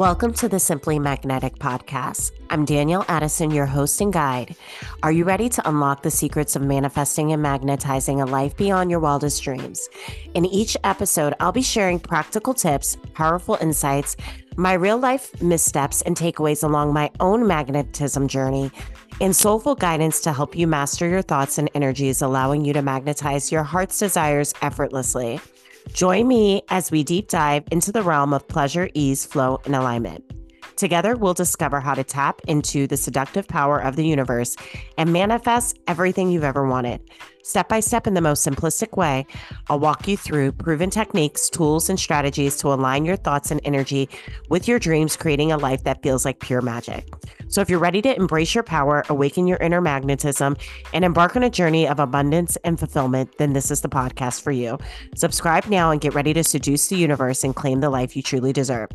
Welcome to the Simply Magnetic podcast. I'm Danielle Addison, your host and guide. Are you ready to unlock the secrets of manifesting and magnetizing a life beyond your wildest dreams? In each episode, I'll be sharing practical tips, powerful insights, my real life missteps, and takeaways along my own magnetism journey, and soulful guidance to help you master your thoughts and energies, allowing you to magnetize your heart's desires effortlessly. Join me as we deep dive into the realm of pleasure, ease, flow, and alignment. Together, we'll discover how to tap into the seductive power of the universe and manifest everything you've ever wanted. Step by step, in the most simplistic way, I'll walk you through proven techniques, tools, and strategies to align your thoughts and energy with your dreams, creating a life that feels like pure magic. So, if you're ready to embrace your power, awaken your inner magnetism, and embark on a journey of abundance and fulfillment, then this is the podcast for you. Subscribe now and get ready to seduce the universe and claim the life you truly deserve.